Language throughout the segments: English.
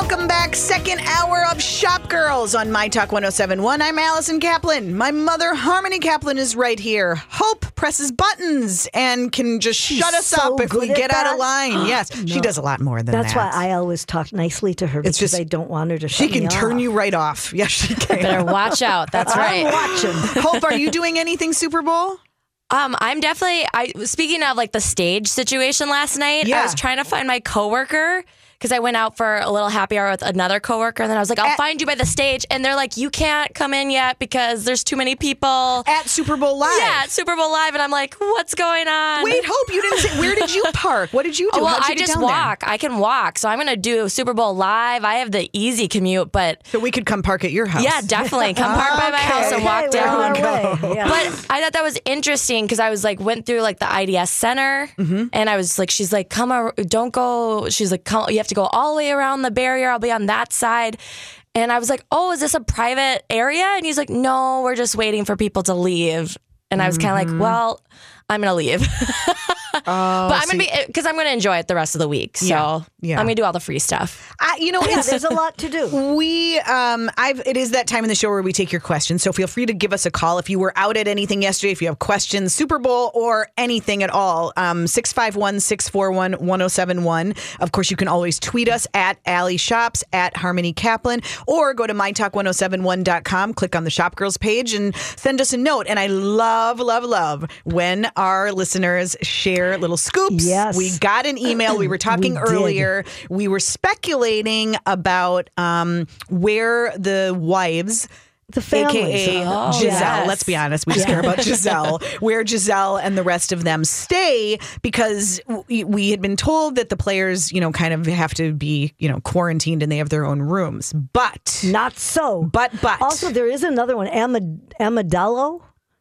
Welcome back. Second hour of Shop Girls on My Talk 1071. I'm Allison Kaplan. My mother, Harmony Kaplan, is right here. Hope presses buttons and can just shut us so up if we good at get out of line. Yes, she does a lot more than That's that. That's why I always talk nicely to her because It's just- I don't want her to She can me turn off. you right off. Yes, she can. Better watch out. That's right. I'm watching. Hope, are you doing anything Super Bowl? Um, I'm definitely. I speaking of like the stage situation last night. Yeah. I was trying to find my coworker because I went out for a little happy hour with another coworker, and then I was like, "I'll At- find you by the stage," and they're like, "You can't come in yet because there's too many people." At Super Bowl Live. yeah, at Super Bowl live, and I'm like, "What's going on?" Wait, Hope, you didn't say, where did you park? What did you do? Oh, well, you I just down there? walk. I can walk, so I'm gonna do Super Bowl live. I have the easy commute, but So we could come park at your house. yeah, definitely come park by my house and walk Okay, down. on our way. Yeah. But I thought that was interesting because I was like went through like the IDS center mm-hmm. and I was like, she's like, come, ar- don't go. She's like, come, you have to go all the way around the barrier. I'll be on that side. And I was like, oh, is this a private area? And he's like, no, we're just waiting for people to leave. And I was kind of like, mm-hmm. well, I'm gonna leave, Oh, but I'm so gonna be because I'm gonna enjoy it the rest of the week. So Yeah, yeah. I'm gonna do all the free stuff. You know, yeah, there's a lot to do. We, um, I've, it is that time in the show where we take your questions. So feel free to give us a call if you were out at anything yesterday, if you have questions, Super Bowl or anything at all. Um, 651 641 1071. Of course, you can always tweet us at Alley Shops, at Harmony Kaplan, or go to mytalk1071.com, click on the Shop Girls page, and send us a note. And I love, love, love when our listeners share little scoops. Yes. We got an email. We were talking did. earlier. We were speculating about um, where the wives. The families. AKA Oh, Gisele. yes. Let's be honest. We just care about Gisele. Where Gisele and the rest of them stay because we, we had been told that the players, you know, kind of have to be, you know, quarantined and they have their own rooms. But, Not so. but, but. Also, there is another one, Amad- Amadello.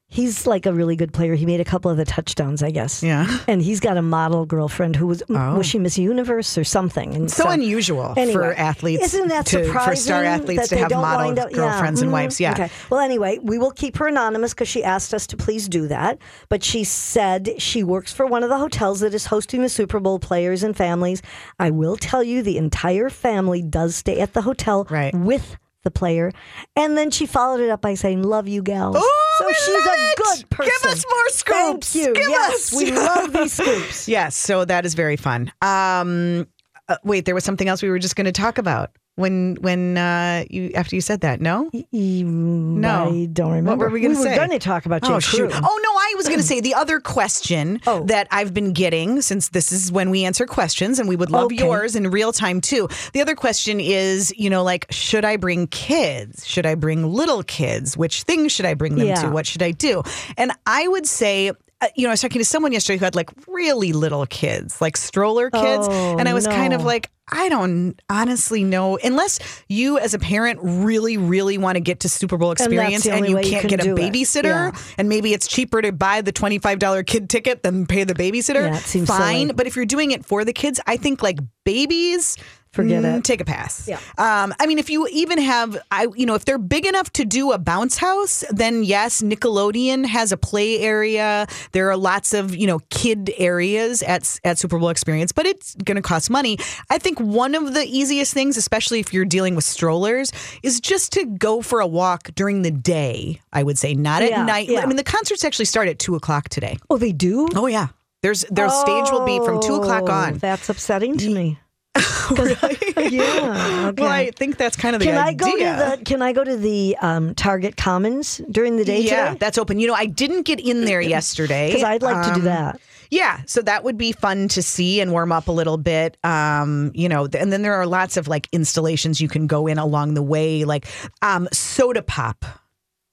He's like a really good player. He made a couple of the touchdowns, I guess. Yeah. And he's got a model girlfriend who was was she Miss Universe or something? And so unusual Anyway, for athletes. Isn't that to, surprising? For star athletes to have model up- yeah, girlfriends and mhm, wives. Yeah. Okay. Well, anyway, we will keep her anonymous because she asked us to please do that. But she said she works for one of the hotels that is hosting the Super Bowl players and families. I will tell you, the entire family does stay at the hotel Right. with the player. And then she followed it up by saying, Love you, gals. Oh, so she's a good person. Give us more scoops. Thank you. Give yes, us. we love these scoops. Yes, so that is very fun. Um, uh, wait, there was something else we were just going to talk about when when uh, you after you said that. No, no, I don't remember. What were we gonna say? were going to talk about J. oh shoot! Crew. Oh no, I was going to say the other question Oh. that I've been getting since this is when we answer questions, and we would love Okay. yours in real time too. The other question is, you know, like should I bring kids? Should I bring little kids? Which things should I bring them Yeah. to? What should I do? And I would say. Uh, you know, I was talking to someone yesterday who had like really little kids, like stroller kids. Oh, and I was kind of like, I don't honestly know. Unless you, as a parent, really, really want to get to Super Bowl experience the and, you can't can get a babysitter, Yeah. and maybe it's cheaper to buy the $25 kid ticket than pay the babysitter, Yeah, fine. silly. But if you're doing it for the kids, I think like babies, Forget mm, it. Take a pass. Yeah. Um, I mean, if you even have, I, you know, if they're big enough to do a bounce house, then yes, Nickelodeon has a play area. There are lots of, you know, kid areas at at Super Bowl Experience, but it's going to cost money. I think one of the easiest things, especially if you're dealing with strollers, is just to go for a walk during the day. I would say, not at Yeah, night. yeah. I mean, the concerts actually start at two o'clock today. Oh, they do? Oh yeah. There's their stage will be from two o'clock Oh, on. That's upsetting to me. really? Yeah. Okay. Well, I think that's kind of the can I idea. go to the Can I go to the um, Target Commons during the day yeah, today? that's open. You know, I didn't get in there yesterday Because I'd like to do Um, that. Yeah, so that would be fun to see and warm up a little bit. Um, you know, and then there are lots of like installations you can go in along the way, like um, soda pop.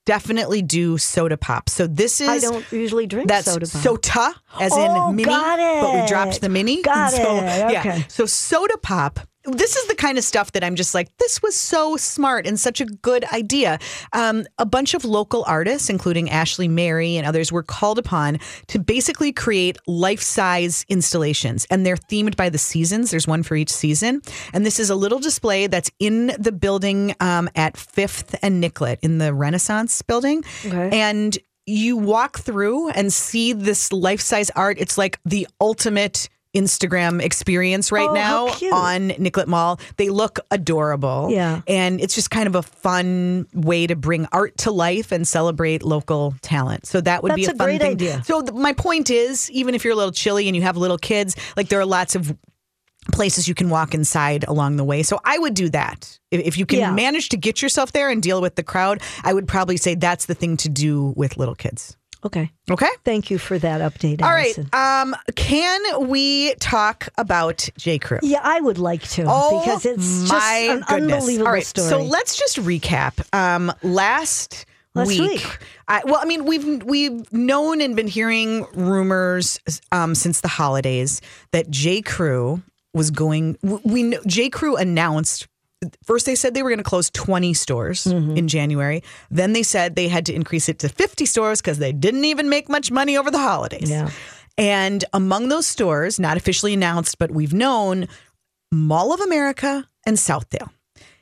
Definitely do soda pop. So this is I don't usually drink that's soda pop. sota, as Oh, in mini, got but we dropped the mini. Got so, it. Yeah. Okay. So soda pop. This is the kind of stuff that I'm just like, this was so smart and such a good idea. Um, a bunch of local artists, including Ashley Mary and others, were called upon to basically create life size installations. And they're themed by the seasons. There's one for each season. And this is a little display that's in the building um, at Fifth and Nicollet in the Renaissance building. Okay. And you walk through and see this life size art. It's like the ultimate Instagram experience right Oh, now on Nicollet Mall. They look adorable. Yeah. And it's just kind of a fun way to bring art to life and celebrate local talent. So that would be a, a fun great thing. idea. So th- my point is, even if you're a little chilly and you have little kids, like there are lots of places you can walk inside along the way. So I would do that. If, if you can Yeah. manage to get yourself there and deal with the crowd, I would probably say that's the thing to do with little kids. Okay. Okay? Thank you for that update. All right. Allison. Um, can we talk about J. Crew? Yeah, I would like to Oh, because it's just my an goodness. unbelievable All right, story. So let's just recap. Um, last Last week, week. I, well, I mean, we've we've known and been hearing rumors um, since the holidays that J. Crew was going. We know J. Crew announced. First, they said they were going to close 20 stores Mm-hmm. in January. Then they said they had to increase it to 50 stores because they didn't even make much money over the holidays. Yeah. And among those stores, not officially announced, but we've known Mall of America and Southdale.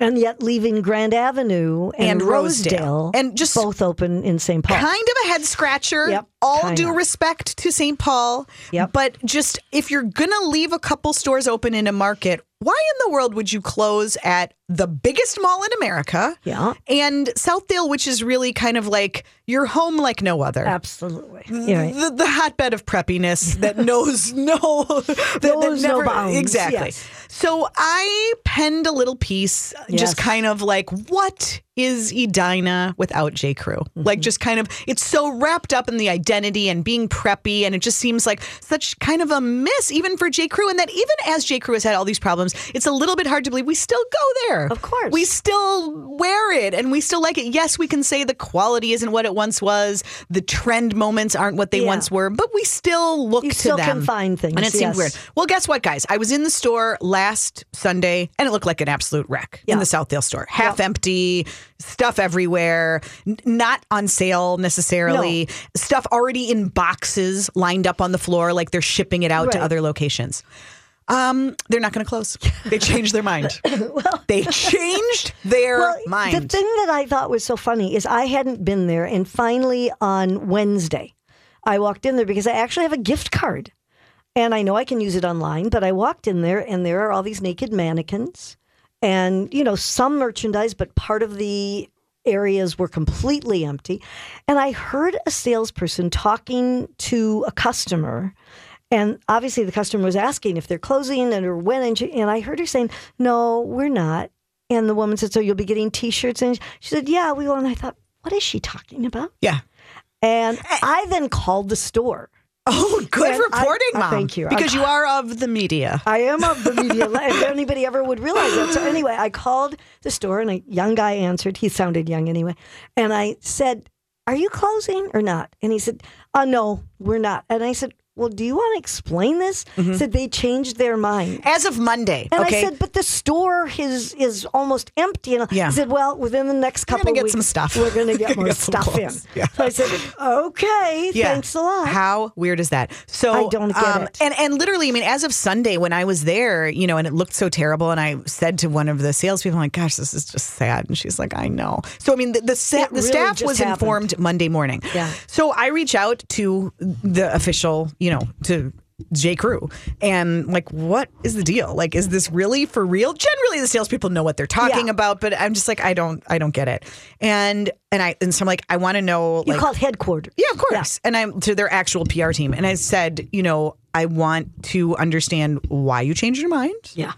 and yet leaving Grand Avenue and, And Rosedale. Rosedale, And just- both open in St. Paul. Kind of a head scratcher. Yep, All kinda. due respect to St. Paul. Yep. But just if you're going to leave a couple stores open in a market, why in the world would you close at the biggest mall in America? Yeah. And Southdale, which is really kind of like your home like no other. Absolutely. Yeah, right. the, the hotbed of preppiness that knows no that, that Knows no never bounds, exactly. yes. So I penned a little piece, Yes. just kind of like what is Edina without J Crew? Mm-hmm. Like just kind of it's so wrapped up in the identity and being preppy, and it just seems like such kind of a miss even for J Crew. And that even as J Crew has had all these problems, it's a little bit hard to believe we still go there. Of course. we still wear it and we still like it. Yes, we can say the quality isn't what it once was. The trend moments aren't what they Yeah. once were, but we still look You to still them. can find things, And it seemed yes. weird. Well, guess what, guys? I was in the store last Sunday and it looked like an absolute wreck Yeah. in the Southdale store. Half empty, stuff everywhere, n- not on sale necessarily, stuff already in boxes lined up on the floor like they're shipping it out to other locations. Um, they're not going to close. They changed their mind. they changed their Well, mind. the thing that I thought was so funny is I hadn't been there, and finally on Wednesday, I walked in there because I actually have a gift card, and I know I can use it online. But I walked in there, and there are all these naked mannequins, and you know some merchandise, but part of the areas were completely empty. And I heard a salesperson talking to a customer. And obviously, the customer was asking if they're closing and or when. And, she, and I heard her saying, "No, we're not." And the woman said, "So you'll be getting T-shirts?" And she said, "Yeah, we will." And I thought, "What is she talking about?" yeah. And eh. I then called the store. Oh, good And I- reporting, uh, mom. thank you. Because I- you are of the media. I am of the media. if anybody ever would realize that. So anyway, I called the store, and a young guy answered. He sounded young anyway, and I said, "Are you closing or not?" And he said, "Uh, no, we're not." And I said, "Well, do you want to explain this?" He Said they changed their mind. As of Monday, And okay? I said, but the store is is almost empty. And Yeah. he said, well, within the next We're couple get weeks, some stuff. We're going to get more get stuff in. Yeah. So I said, okay, Yeah. thanks a lot. How weird is that? So I don't get um, it. And and literally, I mean, as of Sunday when I was there, you know, and it looked so terrible, and I said to one of the salespeople, I'm like, "Gosh, this is just sad." And she's like, "I know." So I mean, the the, sa- the really staff was happened. informed Monday morning. Yeah. So I reach out to the official, you know, to. J. Crew and like, what is the deal? Like, is this really for real? Generally, the salespeople know what they're talking Yeah. about, but I'm just like, I don't, I don't get it. And and I and so I'm like, I want to know. you like, called headquarters. yeah, of course. And I'm to their actual PR team. And I said, you know, I want to understand why you changed your mind. Yeah.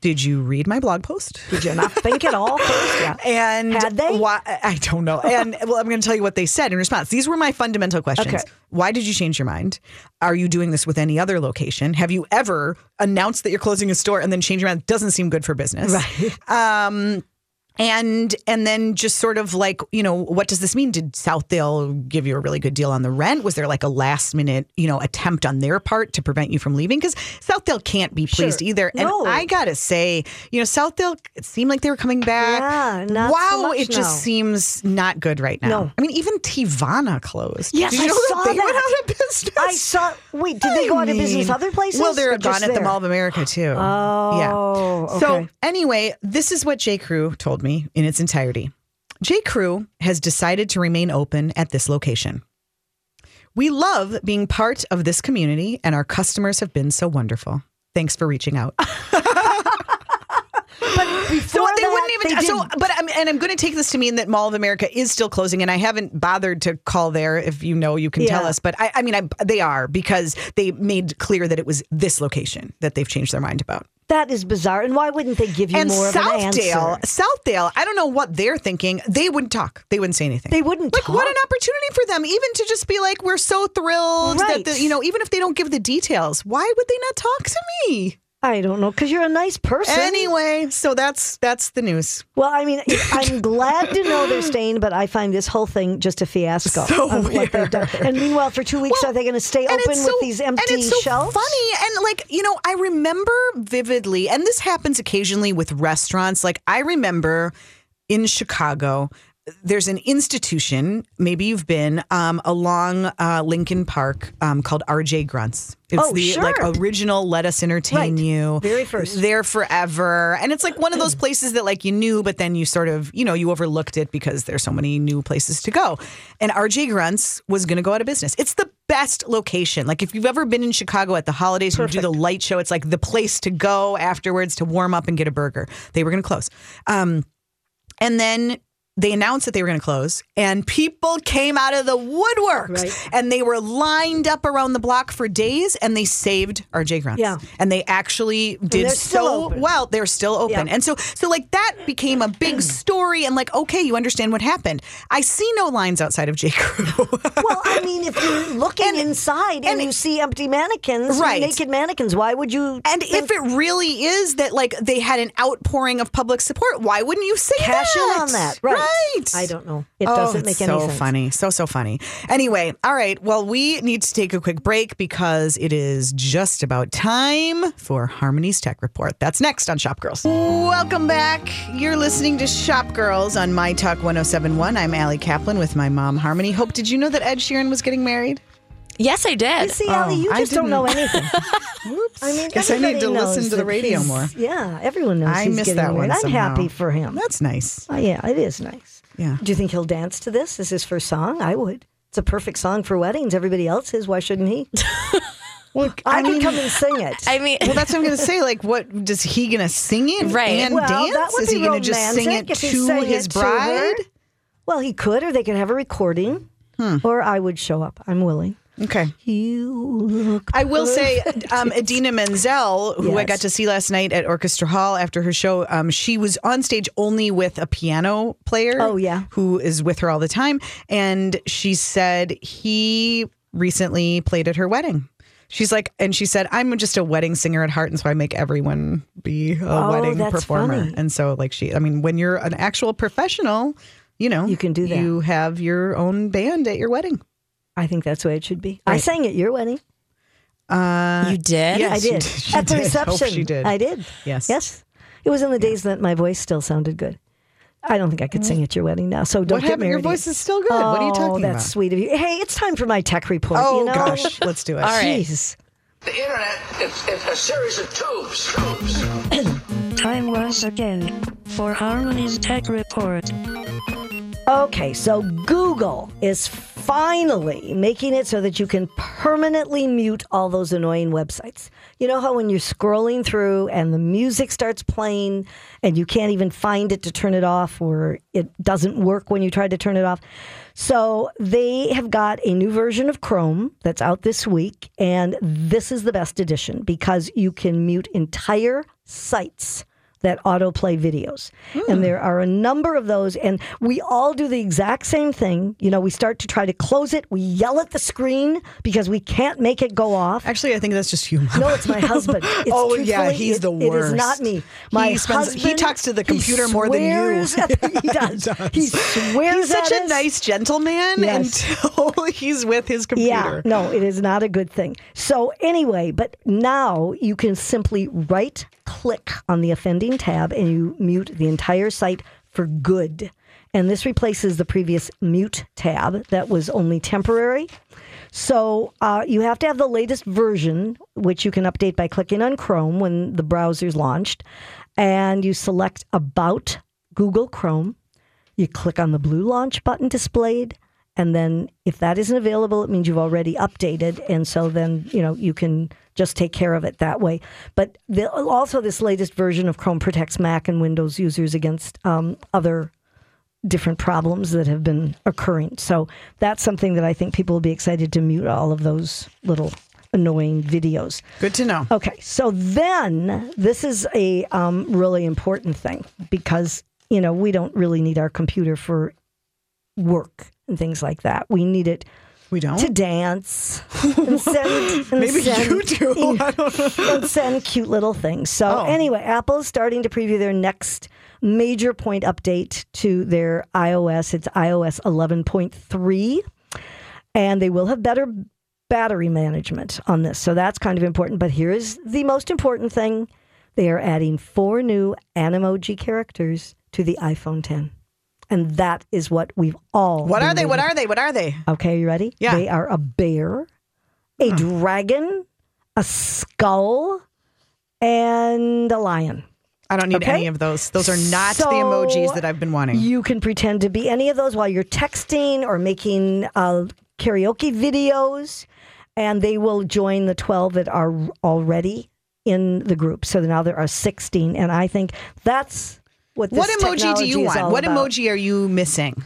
Did you read my blog post? Did you not think at all first? Yeah. And Had they? Why, I don't know. And well, I'm going to tell you what they said in response. These were my fundamental questions. Okay. Why did you change your mind? Are you doing this with any other location? Have you ever announced that you're closing a store and then change your mind? Doesn't seem good for business. Right. Um, and and then just sort of like you know what does this mean did southdale give you a really good deal on the rent was there like a last minute you know attempt on their part to prevent you from leaving because southdale can't be pleased Sure. either and No. i gotta say you know southdale it seemed like they were coming back Yeah, so wow much it just seems not good right now No. i mean even Teavana closed Yes, did you I know saw that they went out of business I saw. Wait, did they go I out of business other places? Well, they're gone at the? Mall of America too. Oh, yeah. So anyway, this is what J. Crew told me in its entirety. J. Crew has decided to remain open at this location. We love being part of this community, and our customers have been so wonderful. Thanks for reaching out. But before So they that, wouldn't even. they so, but I'm, and I'm going to take this to mean that Mall of America is still closing, and I haven't bothered to call there. If you know, you can tell us. But I, I mean, I, they are because they made clear that it was this location that they've changed their mind about. That is bizarre. And why wouldn't they give you and more of an Southdale, answer? Southdale, Southdale I don't know what they're thinking. They wouldn't talk. They wouldn't say anything. They wouldn't Like, what an opportunity for them, even to just be like, we're so thrilled Right. that the, you know, even if they don't give the details, why would they not talk to me? I don't know because you're a nice person. Anyway, so that's that's the news. Well, I mean, I'm glad to know they're staying, but I find this whole thing just a fiasco. So of what they've done. weird. And meanwhile, for two weeks, Well, are they going to stay open with so- these empty and it's so shelves? Funny and like you know, I remember vividly, and this happens occasionally with restaurants. Like I remember in Chicago. There's an institution, maybe you've been um, along uh, Lincoln Park um, called RJ Grunts. It's Oh, the sure. like original Lettuce Entertain Right. You. Very first. There forever. And it's like one of those places that like you knew, but then you sort of, you know, you overlooked it because there's so many new places to go. And RJ Grunts was going to go out of business. It's the best location. Like if you've ever been in Chicago at the holidays, you do the light show. It's like the place to go afterwards to warm up and get a burger. They were going to close. Um, and then they announced that they were going to close, and people came out of the woodworks, Right. and they were lined up around the block for days, and they saved RJ Grunts. Yeah. and they actually did so well. They're still open, Yeah. and so so like that became a big story, and like okay, you understand what happened. I see no lines outside of J Crew. Well, I mean, if you're looking inside and, and- you see empty mannequins, Right. naked mannequins, why would you? And if it really is that like they had an outpouring of public support, why wouldn't you say cash that? in on that, right? Right. I don't know. It oh, doesn't make any so sense. So funny. So so funny. Anyway, all right. Well, we need to take a quick break because it is just about time for Harmony's Tech Report. That's next on Shop Girls. Welcome back. You're listening to Shop Girls on My Talk 1071. I'm Allie Kaplan with my mom Harmony. Hope did you know that Ed Sheeran was getting married? Yes, I did. You did. see, Allie, you Oh, I just don't know anything. Oops. I mean, guess I need to listen to the radio more. Yeah, everyone knows I he's missed that one. I'm somehow. happy for him. That's nice. Oh, yeah, it is nice. Yeah. Do you think he'll dance to this? Is his first song? I would. It's a perfect song for weddings. Everybody else is. Why shouldn't he? Well, I, could come and sing it. I mean, Well, that's what I'm going to say. Like, what does he going to sing it Right. and Well, dance? that would Is he going to just sing it romantic to sang his it to bride? well, he could, or they could have a recording, Hmm. or I would show up. I'm willing. Okay. You look. I will say, um, Idina Menzel, who I got to see last night at Orchestra Hall after her show, um, she was on stage only with a piano player. Oh, yeah. Who is with her all the time. And she said he recently played at her wedding. She's like, and she said, I'm just a wedding singer at heart, and so I make everyone be a Oh, wedding that's performer. funny. And so, like, she, I mean, when you're an actual professional, you know, You can do that. You have your own band at your wedding. I think that's the way it should be. I sang at your wedding. Uh, you did? Yes, I did. did. She At the did. Hope reception. she did. I did. Yes. Yes. It was in the days that my voice still sounded good. I don't think I could sing at your wedding now. So don't What get happened? married. Your voice is still good. what are you Oh, talking that's about? That's sweet of you. Hey, it's time for my tech report. Oh you know? gosh, let's do it. All right. Jeez. The internet, is, it's a series of tubes. Tubes. Time once again for Harmony's Tech Report. Okay, so Google is finally making it so that you can permanently mute all those annoying websites. You know how when you're scrolling through and the music starts playing and you can't even find it to turn it off or it doesn't work when you try to turn it off? So they have got a new version of Chrome that's out this week, and this is the best edition because you can mute entire sites that autoplay videos. And hmm. there are a number of those, and we all do the exact same thing. You know, we start to try to close it, we yell at the screen because we can't make it go off. Actually, I think that's just you. No, it's my husband. It's Oh, yeah, he's it- the It is worst. not me. My He spends- he talks to the computer more than you. swears at- he does. He swears He's such a us. nice gentleman Yes. until he's with his computer. Yeah, computer. no, it is not a good thing. So, anyway, but now you can simply right click on the offending tab and you mute the entire site for good. And this replaces the previous mute tab that was only temporary. So, uh, you have to have the latest version, which you can update by clicking on Chrome when the browser's launched. And you select About Google Chrome. You click on the blue launch button displayed, And then if that isn't available, it means you've already updated. And so then, you know, you can just take care of it that way. But the, also, this latest version of Chrome protects Mac and Windows users against um, other different problems that have been occurring. So that's something that I think people will be excited to mute all of those little annoying videos. Good to know. Okay, so then this is a um, really important thing because you know we don't really need our computer for work and things like that. We need it We don't. to dance and send. And Maybe send, you do. I don't know. and send cute little things. So Oh. anyway, Apple's starting to preview their next major point update to their iOS. It's iOS 11.3, and they will have better battery management on this. So that's kind of important. But here is the most important thing: they are adding four new Animoji characters to the iPhone 10. And that is what we've all. What are they? What are they? What are they? Okay, you ready? Yeah. They are a bear, a dragon, a skull, and a lion. I don't need Okay. any of those. Those are not the emojis that I've been wanting. You can pretend to be any of those while you're texting or making uh, karaoke videos, and they will join the 12 that are already in the group. So now there are 16, and I think that's what this what emoji do you want? What about. emoji are you missing?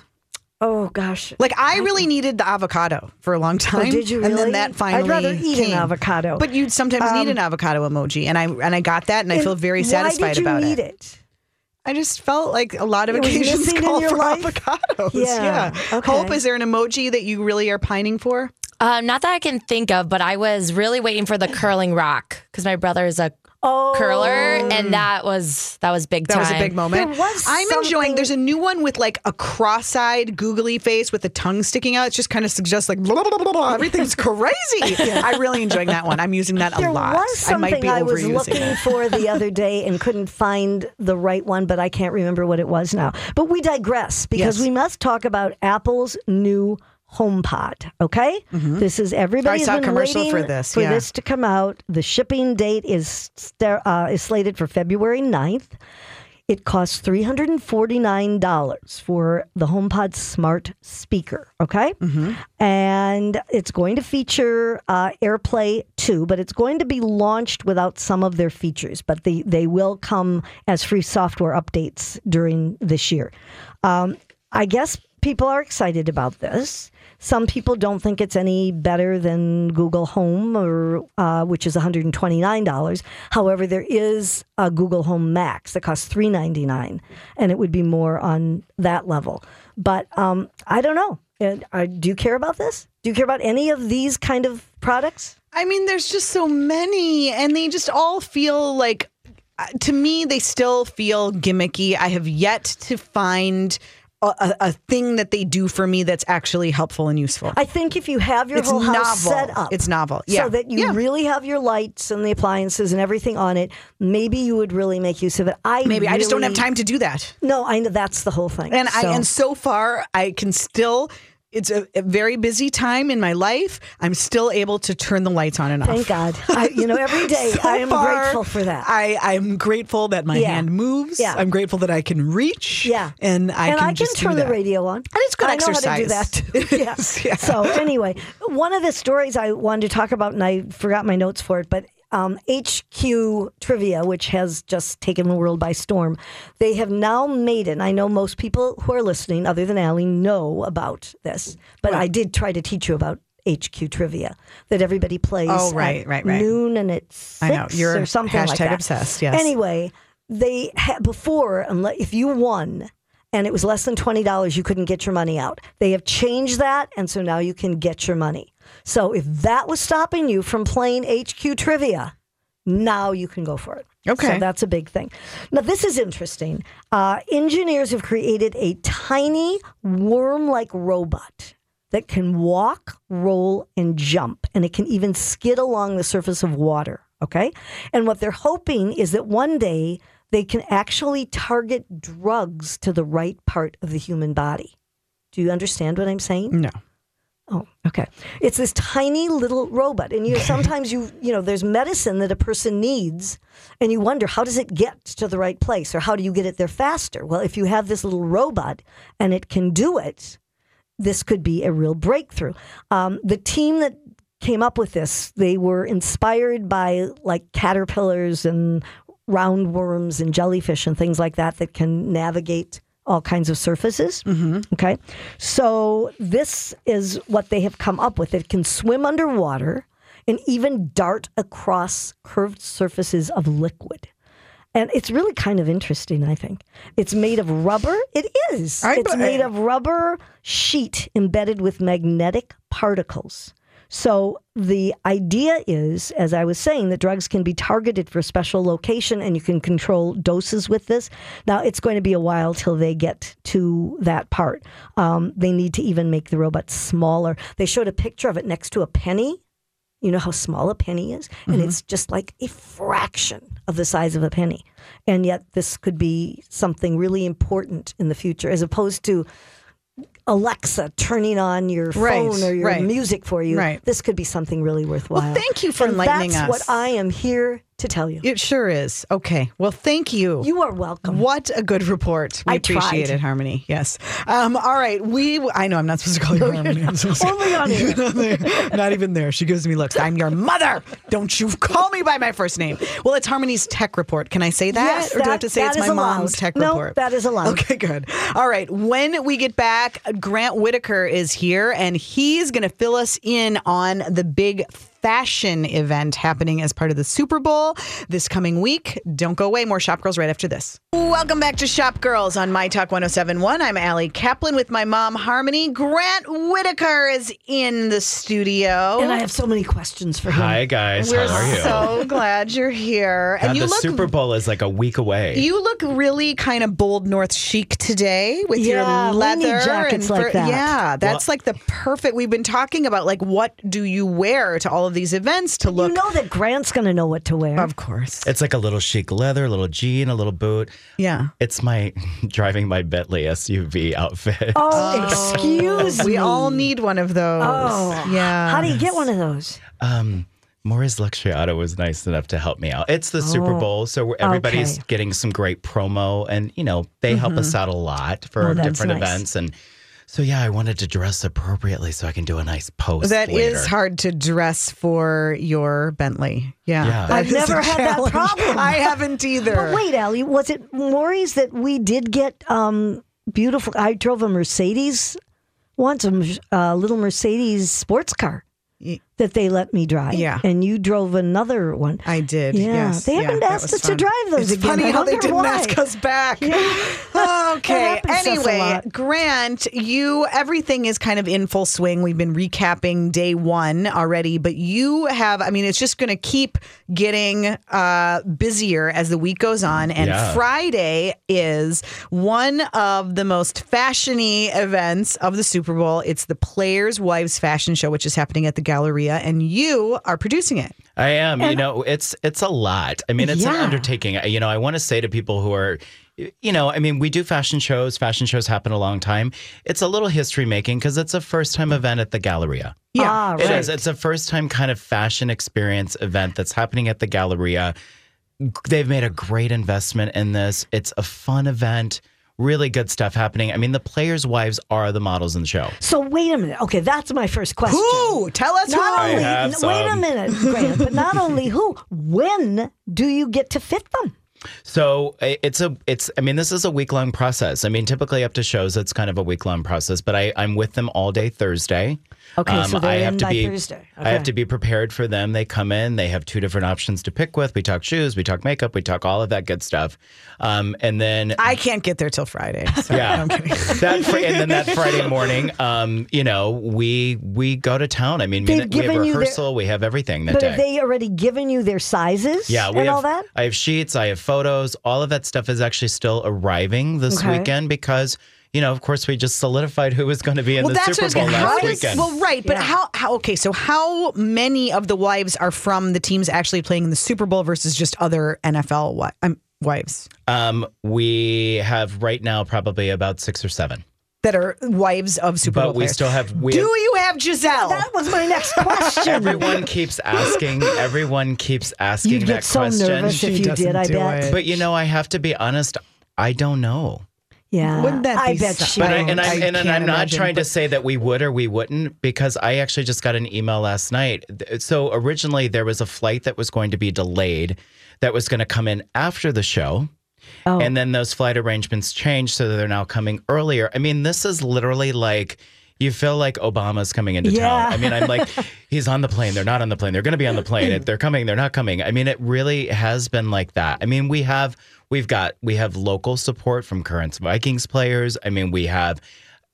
Oh gosh. Like I really needed the avocado for a long time. Oh, did you really? And then that finally I'd rather eat came. an avocado. But you sometimes need an avocado emoji, and I and I got that, and I feel very Why satisfied did you about need it. it? I just felt like a lot of It occasions in call your for life? avocados. Yeah, okay. Hope, is there an emoji that you really are pining for? Um, not that I can think of, but I was really waiting for the curling rock because my brother is a Oh, curler, and oh. that was that was big That time. was a big moment. There was I'm enjoying. There's a new one with like a cross-eyed, googly face with the tongue sticking out. It just kind of suggests like blah, blah, blah, blah. everything's crazy. I'm really enjoying that one. I'm using that a There lot. was I might something be I, was looking it. for the other day and couldn't find the right one, but I can't remember what it was now. But we digress because Yes. we must talk about Apple's new HomePod. Okay, this is everybody's Mm-hmm. saw been commercial waiting for this, for yeah. this to come out. The shipping date is uh, is slated for February 9th. It costs $349 for the HomePod smart speaker, okay? And it's going to feature uh, AirPlay 2, but it's going to be launched without some of their features, but they, they will come as free software updates during this year. Um, I guess people are excited about this. Some people don't think it's any better than Google Home, or uh, which is one hundred and twenty nine dollars. However, there is a Google Home Max that costs three ninety nine, and it would be more on that level. But um, I don't know. And, uh, do you care about this? Do you care about any of these kind of products? I mean, there's just so many, and they just all feel like, uh, to me, they still feel gimmicky. I have yet to find a, a, thing that they do for me that's actually helpful and useful. I think if you have your It's whole house novel. set up, It's novel. Yeah. so that you Yeah. really have your lights and the appliances and everything on it, maybe you would really make use of it. I Maybe I just don't have time to do that. No, I know that's the whole thing. And So- I and so far I can still it's a, a very busy time in my life. I'm still able to turn the lights on and off. Thank God. I, you know, every day So I am far, grateful for that. I, I'm grateful that my Yeah. hand moves. Yeah. I'm grateful that I can reach. yeah, And I and can I can turn the radio on. And it's good I know how to do that too. Yeah. yeah. So anyway, one of the stories I wanted to talk about, and I forgot my notes for it, but um, HQ Trivia, which has just taken the world by storm, they have now made it. And I know most people who are listening, other than Allie, know about this, but I did try to teach you about. HQ trivia that everybody plays. Oh, at right, right, right. Noon and it's six I know. You're or something like hashtag that. obsessed, yes. Anyway, they had before, if you won and it was less than twenty dollars, you couldn't get your money out. They have changed that, and so now you can get your money. So if that was stopping you from playing HQ trivia, now you can go for it. Okay. So that's a big thing. Now, this is interesting. Uh, engineers have created a tiny worm like robot that can walk, roll, and jump, and it can even skid along the surface of water. Okay. And what they're hoping is that one day they can actually target drugs to the right part of the human body. Do you understand what I'm saying? No. Oh, okay. It's this tiny little robot, and you sometimes you you know there's medicine that a person needs, and you wonder how does it get to the right place, or how do you get it there faster? Well, if you have this little robot and it can do it, this could be a real breakthrough. Um, the team that came up with this, they were inspired by like caterpillars and roundworms and jellyfish and things like that that can navigate all kinds of surfaces. Mm-hmm. Okay. So this is what they have come up with. It can swim underwater and even dart across curved surfaces of liquid. And it's really kind of interesting, I think. It's made of rubber. It is. I it's made of rubber sheet embedded with magnetic particles. So the idea is, as I was saying, that drugs can be targeted for special location and you can control doses with this. Now it's going to be a while till they get to that part. Um, they need to even make the robot smaller. They showed a picture of it next to a penny. You know how small a penny is? And it's just like a fraction of the size of a penny. And yet, this could be something really important in the future, as opposed to Alexa turning on your Right, phone or your right. music for you. Right. This could be something really worthwhile. Well, thank you for And enlightening that's us. what I am here to tell you. It sure is. Okay. Well, thank you. You are welcome. What a good report. We I appreciate tried. it, Harmony. Yes. Um, all right. We. I know I'm not supposed to call you Harmony. I'm supposed to- Only on air. not even there. She gives me looks. I'm your mother. Don't you call me by my first name. Well, it's Harmony's tech report. Can I say that? Yes, or do I have to say it's my allowed. mom's tech report? No, report? that is allowed. Okay, good. All right. When we get back, Grant Whittaker is here and he's going to fill us in on the big fashion event happening as part of the Super Bowl this coming week. Don't go away. More Shop Girls right after this. Welcome back to Shop Girls on My Talk 1071. I'm Allie Kaplan with my mom, Harmony. Grant Whittaker is in the studio. And I have so many questions for him. Hi guys, We're how are you? so glad you're here. God, and you the look Super Bowl is like a week away. you look really kind of bold North chic today with Yeah, your leather jackets and like that. Yeah, that's like the perfect. We've been talking about like what do you wear to all of these events to look. You know that Grant's going to know what to wear. of course. it's like a little chic leather, a little jean, a little boot. Yeah. It's my driving my Bentley SUV outfit. oh, excuse me. We all need one of those. Oh. yeah. How do you get one of those? Um, Morrie's Luxury Auto was nice enough to help me out. It's the Super Bowl, so everybody's Oh, okay. getting some great promo, and you know they help us out a lot for Oh, that's different nice. events. And so yeah, I wanted to dress appropriately so I can do a nice post. That is later. hard to dress for your Bentley. Yeah. Yeah. I've never had that problem. I haven't either. But wait, Allie, was it Morrie's that we did get um, beautiful? I drove a Mercedes once, a uh, little Mercedes sports car Y- that they let me drive. Yeah. And you drove another one. I did. Yeah, yes. they Yeah, haven't that asked was us to drive those it's again. funny I how they didn't why. ask us back. Yeah. okay. That happens to us a Anyway. Grant, you everything is kind of in full swing. We've been recapping day one already, but you have. I mean, it's just going to keep getting uh, busier as the week goes on. And Yeah. Friday is one of the most fashiony events of the Super Bowl. It's the Players' Wives Fashion Show, which is happening at the Galleria, and you are producing it. I am. you know, it's it's a lot. I mean, it's an undertaking. You know, I want to say to people who are, you know, I mean, we do fashion shows. Fashion shows happen a long time. It's a little history making because it's a first time event at the Galleria. Yeah. Ah, right. is. It's a first time kind of fashion experience event that's happening at the Galleria. They've made a great investment in this. It's a fun event. Really good stuff happening. I mean, the players' wives are the models in the show. So wait a minute. Okay, that's my first question. Who? Tell us Not who. only, have n- wait a minute, Grant, but not only who, when do you get to fit them? So it's a it's I mean this is a week long process. I mean typically up to shows it's kind of a week long process, but I I'm with them all day Thursday. Um, Okay, so they're I have in to by be Thursday. I have to be prepared for them. They come in, they have two different options to pick with. We talk shoes, we talk makeup, we talk all of that good stuff. Um, and then I can't get there till Friday. So yeah, that fr- and then that Friday morning, um, you know, we we go to town. I mean, we, They've we have you their- rehearsal, we have everything that But day. have they already given you their sizes Yeah, we and have, all that? I have sheets, I have photos. All of that stuff is actually still arriving this Okay. weekend because, you know, of course, we just solidified who was going to be in the Super Bowl was last how does- weekend. Well, right, but Yeah. how, how? Okay, so how many of the wives are from the teams actually playing in the Super Bowl versus just other NFL wi- um, wives um, we have right now probably about six or seven, that are wives of Super Bowl but we still have. We Do have- you have Gisele? That was my next question. Everyone keeps asking. Everyone keeps asking You'd that get so question. nervous if She you did, I bet. it. But you know, I have to be honest. I don't know. Yeah. Wouldn't that I be bet so- she But I, and I'm, I and, can't I'm not imagine, trying to say that we would or we wouldn't because I actually just got an email last night. So originally there was a flight that was going to be delayed that was going to come in after the show. Oh. And then those flight arrangements changed so that they're now coming earlier. I mean, this is literally like you feel like Obama's coming into Yeah. town. I mean, I'm like, he's on the plane. They're not on the plane. They're going to be on the plane. Mm. They're coming. They're not coming. I mean, it really has been like that. I mean, we have we've got we have local support from current Vikings players. I mean, we have.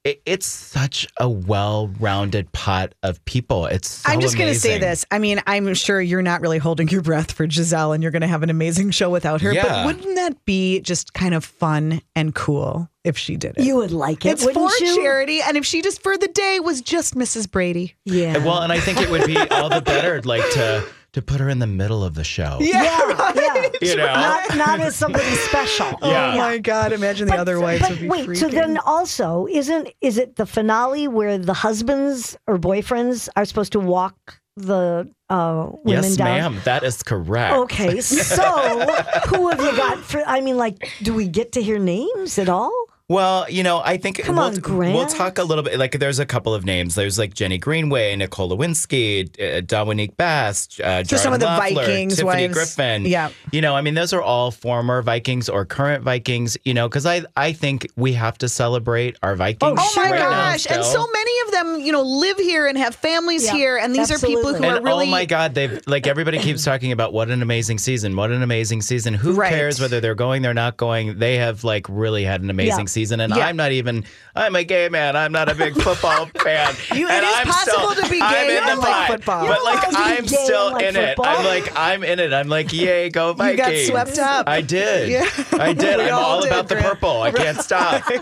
It, it's such a well-rounded pot of people. It's. So I'm just going to say this. I mean, I'm sure you're not really holding your breath for Gisele and you're going to have an amazing show without her. Yeah. But wouldn't that be just kind of fun and cool if she did it? You would like it, it's for wouldn't you? charity. And if she just for the day was just Mrs. Brady. Yeah. Well, and I think it would be all the better, like to to put her in the middle of the show. yeah, yeah. You know. Not, not as somebody special. Yeah. Oh my God. Imagine the other wives but would be wait, freaking. so then also isn't is it the finale where the husbands or boyfriends are supposed to walk the uh, women Yes, down? ma'am. That is correct. Okay, so who have you got for? I mean, like, do we get to hear names at all? Well, you know, I think Come we'll, on, Grant. we'll talk a little bit. Like, there's a couple of names. There's like Jenny Greenway, Nicole Lewinsky, uh, Dominique Bass, uh, So some of the Loeffler, Vikings Tiffany wives. Griffin. Yeah. You know, I mean, those are all former Vikings or current Vikings. You know, because I I think we have to celebrate our Vikings. Oh my right now gosh. And so many of them, you know, live here and have families Yeah, here. And these are people who absolutely. are really oh my God, they've like everybody keeps talking about what an amazing season, what an amazing season. Who Right. cares whether they're going, they're not going? They have like really had an amazing Yeah. season, and Yeah. I'm not even. I'm a gay man. I'm not a big football fan. You- it and is I'm possible still, to be I'm gay in and the like vibe. football. but like allowed to be I'm still like in it. I'm like I'm in it. I'm like yay, go Vikings. You got swept up. I did. Yeah. I did. We I'm all all did, about the purple. I can't stop.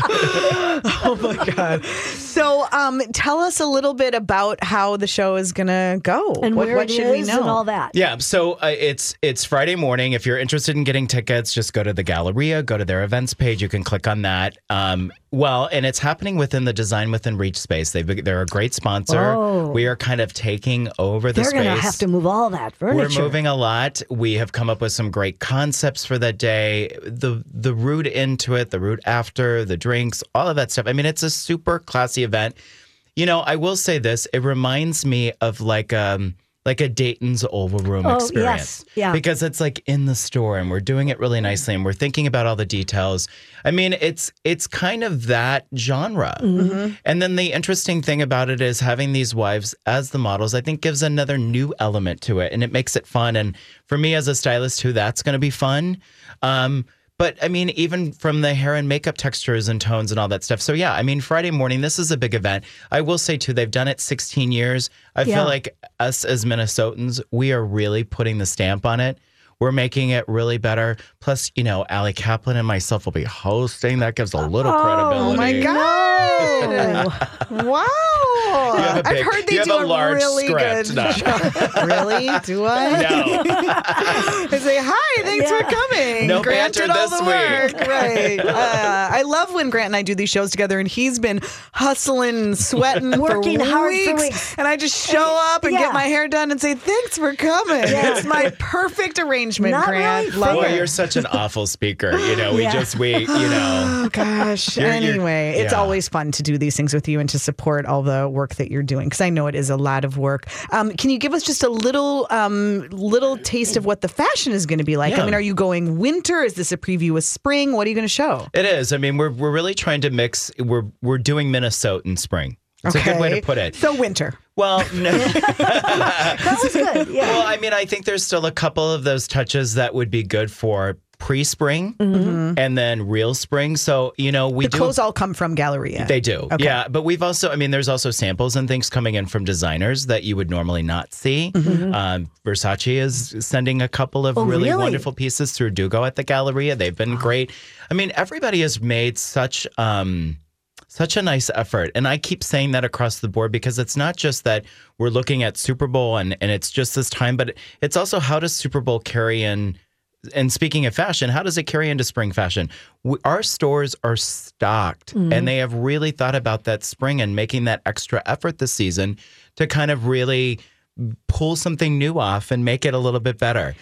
Oh my God. So um, tell us a little bit about how the show is going to go. And what, where what it should we know? and all that. Yeah, so uh, it's it's Friday morning. If you're interested in getting tickets, just go to the Galleria, go to their events page. You can click on that. Um, well, and it's happening within the Design Within Reach space. They they're a great sponsor. Oh. We are kind of taking over the They're space. going to have to move all that furniture. We're moving a lot. We have come up with some great concepts for that day. The the route into it, the route after, the drinks, all of that stuff. I mean, it's a super classy event. You know, I will say this: it reminds me of like um like a Dayton's Oval Room Oh, experience. yes. Yeah. Because it's like in the store and we're doing it really nicely and we're thinking about all the details. I mean, it's it's kind of that genre. Mm-hmm. And then the interesting thing about it is having these wives as the models, I think gives another new element to it and it makes it fun. And for me as a stylist who that's gonna be fun. Um, but I mean, even from the hair and makeup textures and tones and all that stuff. So yeah, I mean, Friday morning, this is a big event. I will say too, they've done it 16 years. I Yeah. feel like us as Minnesotans, we are really putting the stamp on it. We're making it really better. Plus, you know, Allie Kaplan and myself will be hosting. That gives a little credibility. Oh my God. wow. You have a I've heard they you have do a large really script. good No. job. really? Do I? No. I say, hi, thanks Yeah. for coming. No Grant did all this the week. work. Right. Uh, I love when Grant and I do these shows together, and he's been hustling, sweating, Working for hard for weeks, weeks. And I just show up and Yeah. get my hair done and say, thanks for coming. Yeah. It's my perfect arrangement, Not Grant. really Love Boy, it. you're such an awful speaker. You know, we Yeah. just, we, you know. Oh gosh. You're- you're- anyway, it's yeah. always fun to do these things with you and to support all the work that you're doing because I know it is a lot of work. Um, can you give us just a little um, little taste of what the fashion is going to be like? I mean, are you going winter? Is this a preview of spring? What are you going to show? It is. I mean, we're we're really trying to mix. We're we're doing Minnesotan spring. It's a good way to put it. So winter. Well, no. That was good. Yeah. well, I mean, I think there's still a couple of those touches that would be good for pre-spring and then real spring. So you know, we The do. clothes all come from Galleria. They do. Okay. Yeah. But we've also, I mean, there's also samples and things coming in from designers that you would normally not see. Um, Versace is sending a couple of Oh, really, really? wonderful pieces through Dugo at the Galleria. They've been great. I mean, everybody has made such. Um, such a nice effort. And I keep saying that across the board because it's not just that we're looking at Super Bowl and, and it's just this time, but it's also how does Super Bowl carry in and speaking of fashion, how does it carry into spring fashion? We, our stores are stocked mm-hmm. and they have really thought about that spring and making that extra effort this season to kind of really pull something new off and make it a little bit better.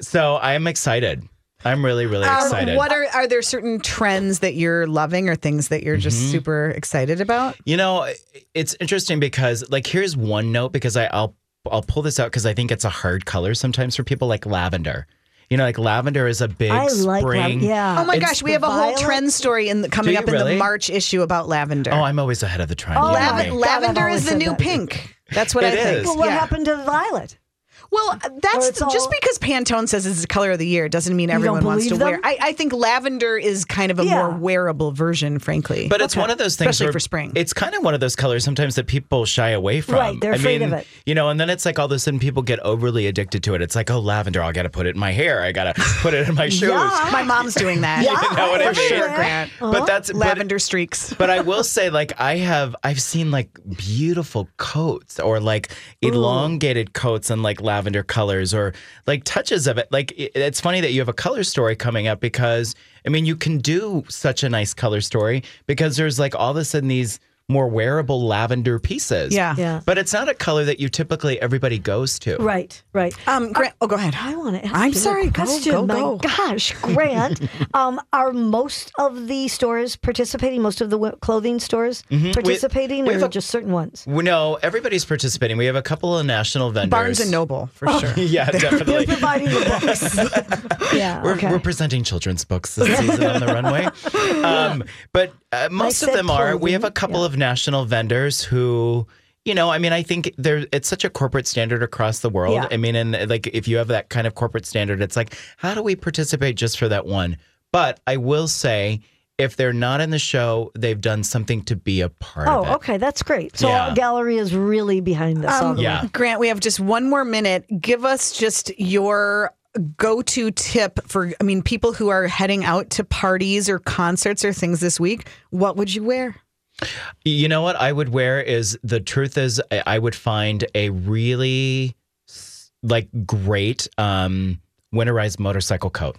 So I am excited. I'm really, really Um, excited. what are are there certain trends that you're loving or things that you're Mm-hmm. just super excited about? You know, it's interesting because like here's one note because I, I'll I'll pull this out because I think it's a hard color sometimes for people like lavender. You know, like lavender is a big I like spring. lav- yeah. Oh my It's gosh, we have a whole violet. trend story in the, coming you up in the? March issue about lavender. Oh, I'm always ahead of the trend. Oh, you Lav- my me. God, I've lavender is the new that. pink. That's what It I think. Well, what Yeah. happened to violet? Well, that's it's all- just because Pantone says it's the color of the year doesn't mean everyone wants to believe wear. them? I, I think lavender is kind of a Yeah. more wearable version, frankly. But it's Okay. one of those things especially where for spring. It's kind of one of those colors sometimes that people shy away from. Right, they're I afraid mean, of it. You know, and then it's like all of a sudden people get overly addicted to it. It's like, oh, lavender, I got to put it in my hair. I got to put it in my shoes. Yeah. My mom's doing that. Yeah, You know what I for mean? sure, Grant. Uh-huh. But that's but- Lavender streaks. But I will say, like, I have, I've seen like beautiful coats or like elongated coats and like lavender colors or like touches of it. Like, it- it's funny that you have a color story coming up because, I mean, you can do such a nice color story because there's like all of a sudden these more wearable lavender pieces. Yeah. Yeah. But it's not a color that you typically everybody goes to. Right, right. Um, Grant. Oh, go ahead. I want to ask I'm you sorry, a go, question. go, My go. gosh, Grant, um, are most of the stores participating? Most of the w- clothing stores participating, Mm-hmm. we have or a- just certain ones? We- No, everybody's participating. We have a couple of national vendors. Barnes and Noble for Oh. sure. yeah, definitely. They're Providing the books. yeah, We're, okay. we're presenting children's books this season on the runway. Um, but uh, most of said them are. We have a couple yeah. of national vendors who, you know, I mean, I think there it's such a corporate standard across the world. Yeah. I mean, and like if you have that kind of corporate standard, it's like, how do we participate just for that one? But I will say, if they're not in the show, they've done something to be a part of it. Oh, okay, that's great. So Yeah. Gallery is really behind this. all the way. Yeah. Grant, we have just one more minute. Give us just your go-to tip for I mean people who are heading out to parties or concerts or things this week. What would you wear? You know what I would wear is the truth is I- I would find a really like great um winterized motorcycle coat.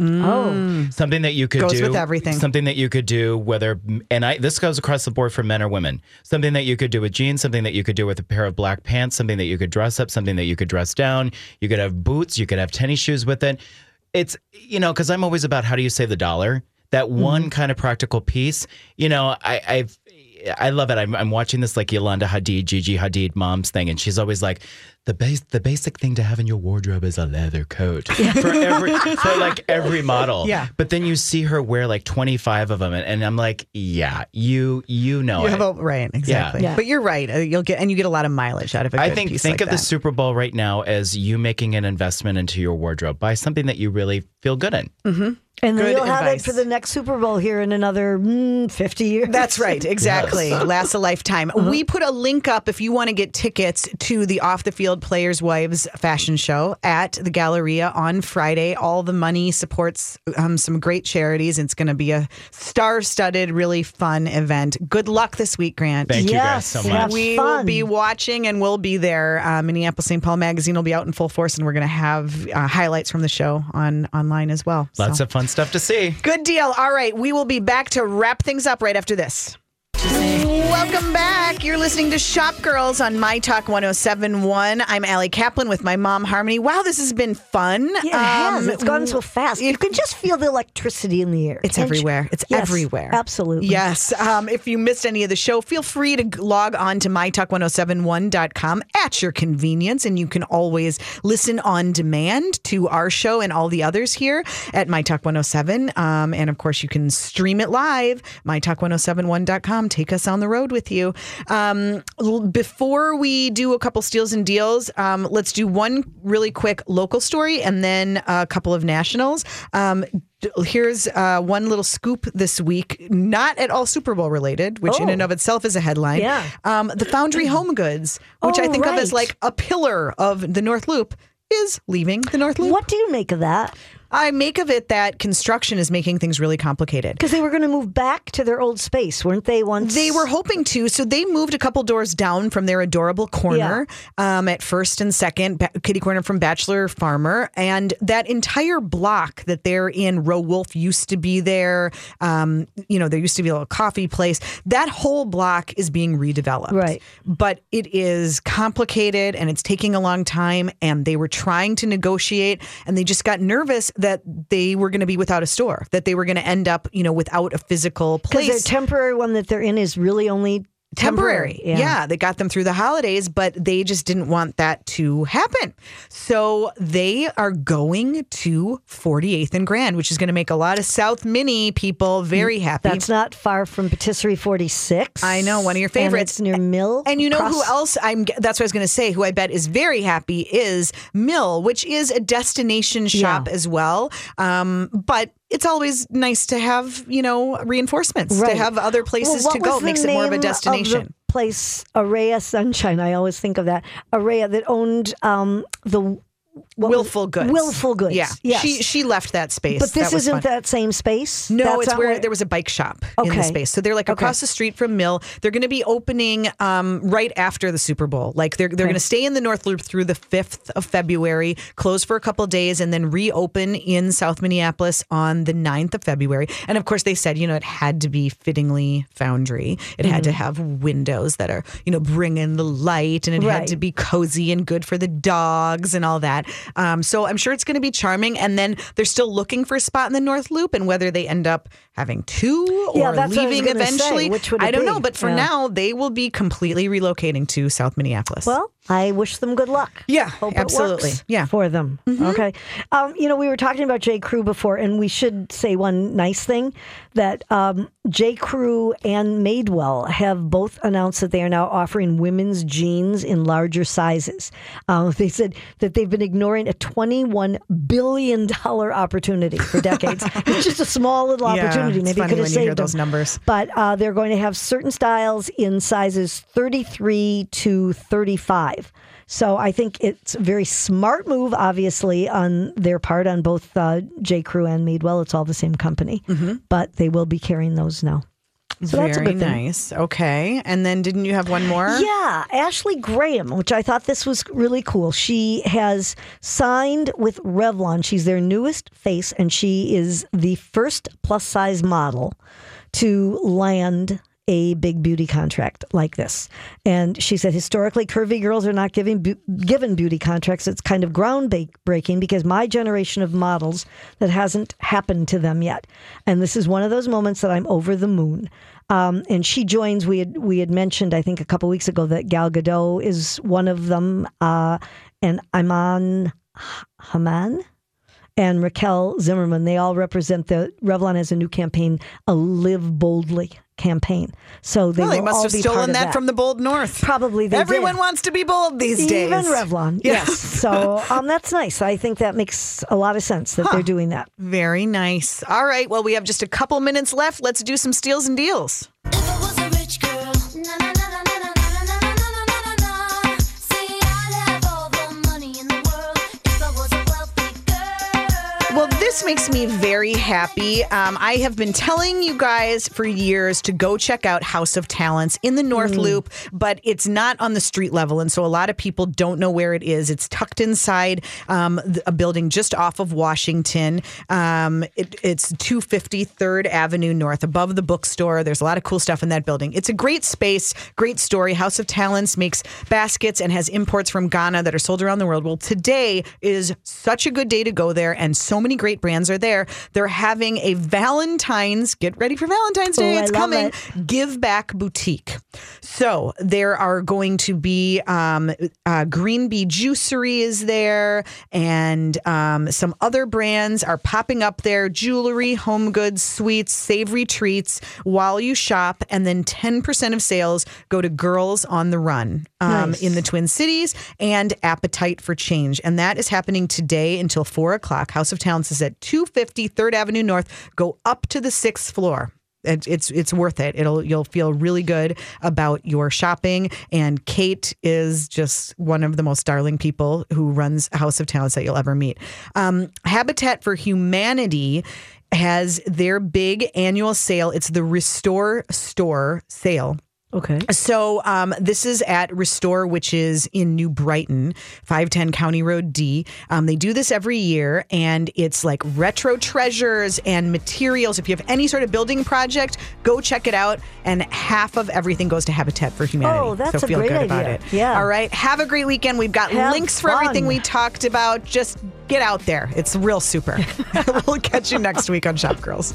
Oh, Something that you could Goes do with everything. Something that you could do whether and I this goes across the board for men or women. Something that you could do with jeans, something that you could do with a pair of black pants, something that you could dress up, something that you could dress down. You could have boots, you could have tennis shoes with it. It's you know, because I'm always about how do you save the dollar? That Mm-hmm. one kind of practical piece, you know, I, I've I love it. I'm, I'm watching this like Yolanda Hadid, Gigi Hadid mom's thing, and she's always like, the base, the basic thing to have in your wardrobe is a leather coat for every, for like every model. Yeah. But then you see her wear like 25 of them, and, and I'm like, yeah, you you know You it. have a, right, exactly. Yeah. But you're right. Uh, You'll get and you get a lot of mileage out of it. I think piece think like of the. Super Bowl right now as you making an investment into your wardrobe. Buy something that you really feel good in. And then you'll have it for the next Super Bowl here in another mm, 50 years. That's right, exactly. Lasts a lifetime. We put a link up if you want to get tickets to the Off the Field Players Wives fashion show at the Galleria on Friday. All the money supports um, some great charities. It's going to be a star-studded, really fun event. Good luck this week, Grant. Thank you guys so much. we fun. will be watching and we'll be there. Uh, Minneapolis St. Paul Magazine will be out in full force, and we're going to have uh, highlights from the show on online as well. Lots So- of fun stuff to see. Good deal. All right, we will be back to wrap things up right after this. Welcome back. You're listening to Shop Girls on My Talk 1071. I'm Allie Kaplan with my mom, Harmony. Wow, this has been fun. Yeah, it has. Um, It's gone so fast. You can just feel the electricity in the air. It's everywhere. It's Yes, everywhere. Absolutely. Yes. Um, if you missed any of the show, feel free to log on to mytalk1071.com at your convenience. And you can always listen on demand to our show and all the others here at MyTalk 107. Um, and of course, you can stream it live, mytalk1071.com. Take us on the road with you. Um, before we do a couple steals and deals, um, let's do one really quick local story and then a couple of nationals. Um, here's uh, one little scoop this week, not at all Super Bowl related, which in Oh. and of itself is a headline. Yeah. Um, the Foundry Home Goods, which I Oh, think of as like a pillar of the North Loop, is leaving the North Loop. What do you make of that? I make of it that construction is making things really complicated. Because they were going to move back to their old space, weren't they? Once They were hoping to, so they moved a couple doors down from their adorable corner um, at first and second, ba- kitty corner from Bachelor Farmer, and that entire block that they're in. Row Wolf used to be there. Um, you know, there used to be a little coffee place. That whole block is being redeveloped, Right. But it is complicated and it's taking a long time. And they were trying to negotiate, and they just got nervous that they were going to be without a store, that they were going to end up, you know, without a physical place. Because place. the temporary one that they're in is really only temporary. Yeah. Yeah. they got them through the holidays, but they just didn't want that to happen. So they are going to 48th and Grand, which is going to make a lot of South Mini people very happy. That's not far from Patisserie 46. I know, one of your And favorites. it's near Mill. And you know who else I'm that's what I was going to say who I bet is very happy is Mill, which is a destination shop Yeah. as well. Um, but it's always nice to have, you know, reinforcements, Right. to have other places what to go. It makes it more of a destination. place Araya Sunshine. I always think of that. Araya that owned um, the what was- Willful goods. Willful goods. Yeah. Yes. She she left that space. but this isn't fun. that same space. No, That's it's not where, there was a bike shop in the space. So they're like Okay. across the street from Mill. They're going to be opening um, right after the Super Bowl. Like they're they're going to stay in the North Loop through the fifth of February, close for a couple of days, and then reopen in South Minneapolis on the 9th of February. And of course, they said you know it had to be fittingly Foundry. It had Mm-hmm. to have windows that are you know bring in the light, and it had to be cozy and good for the dogs and all that. Um, so I'm sure it's going to be charming. And then they're still looking for a spot in the North Loop, and whether they end up having two or that's what I was leaving say. eventually, Which would I don't be? know. But for Yeah. now, they will be completely relocating to South Minneapolis. Well, I wish them good luck. Yeah, Hope absolutely. Yeah. Mm-hmm. for them. Okay. Um, you know, we were talking about J. Crew before, and we should say one nice thing that um, J. Crew and Madewell have both announced that they are now offering women's jeans in larger sizes. Uh, they said that they've been ignoring a $21 billion opportunity for decades. it's just a small little Yeah, opportunity. Maybe could have when you hear saved those them. numbers. But uh, they're going to have certain styles in sizes 33 to 35. So I think it's a very smart move, obviously, on their part, on both uh, J. Crew and Madewell. It's all the same company, but they will be carrying those now. So Very that's a good thing. nice. Okay. And then didn't you have one more? Yeah, Ashley Graham, which I thought this was really cool. She has signed with Revlon. She's their newest face, and she is the first plus size model to land a big beauty contract like this. And she said, historically, curvy girls are not giving bu- given beauty contracts. It's kind of groundbreaking because my generation of models that hasn't happened to them yet. And this is one of those moments that I'm over the moon. Um, and she joins. We had we had mentioned, I think, a couple weeks ago that Gal Gadot is one of them, uh, and Imaan Hammam and Raquel Zimmermann. They all represent the Revlon has a new campaign, a Live Boldly campaign. So they Well, they must have stolen part of that, from the bold north. Probably they Everyone did. wants to be bold these days. Even Revlon, Yeah. yes. So um, that's nice. I think that makes a lot of sense that they're doing that. Very nice. All right. Well, we have just a couple minutes left. Let's do some steals and deals. This makes me very happy. Um, I have been telling you guys for years to go check out House of Talents in the North Loop, but it's not on the street level. And so a lot of people don't know where it is. It's tucked inside um, a building just off of Washington. Um, it, it's 253rd Avenue North, above the bookstore. There's a lot of cool stuff in that building. It's a great space, great story. House of Talents makes baskets and has imports from Ghana that are sold around the world. Well, today is such a good day to go there, and so many great brands are there. They're having a Valentine's, get ready for Valentine's oh, Day, Oh, I it's coming, it. give back boutique. So there are going to be um, uh, Green Bee Juicery is there, and um, some other brands are popping up there jewelry, home goods, sweets, savory treats while you shop. And then 10% of sales go to Girls on the Run um, Nice. in the Twin Cities and Appetite for Change. And that is happening today until 4 o'clock. House of Talents is at 250 3rd Avenue North. Go up to the sixth floor it, it's it's worth it. It'll you'll feel really good about your shopping. And Kate is just one of the most darling people who runs House of Talents that you'll ever meet. Um, Habitat for Humanity has their big annual sale. It's the Restore Store sale. Okay. So um, this is at Restore, which is in New Brighton, 510 County Road D. Um, they do this every year, and it's like retro treasures and materials. If you have any sort of building project, go check it out. And half of everything goes to Habitat for Humanity. Oh, that's so a feel great good about idea. it. Yeah. All right. Have a great weekend. We've got Have links for fun. everything we talked about. Just Get out there. It's real super. we'll catch you next week on Shop Girls.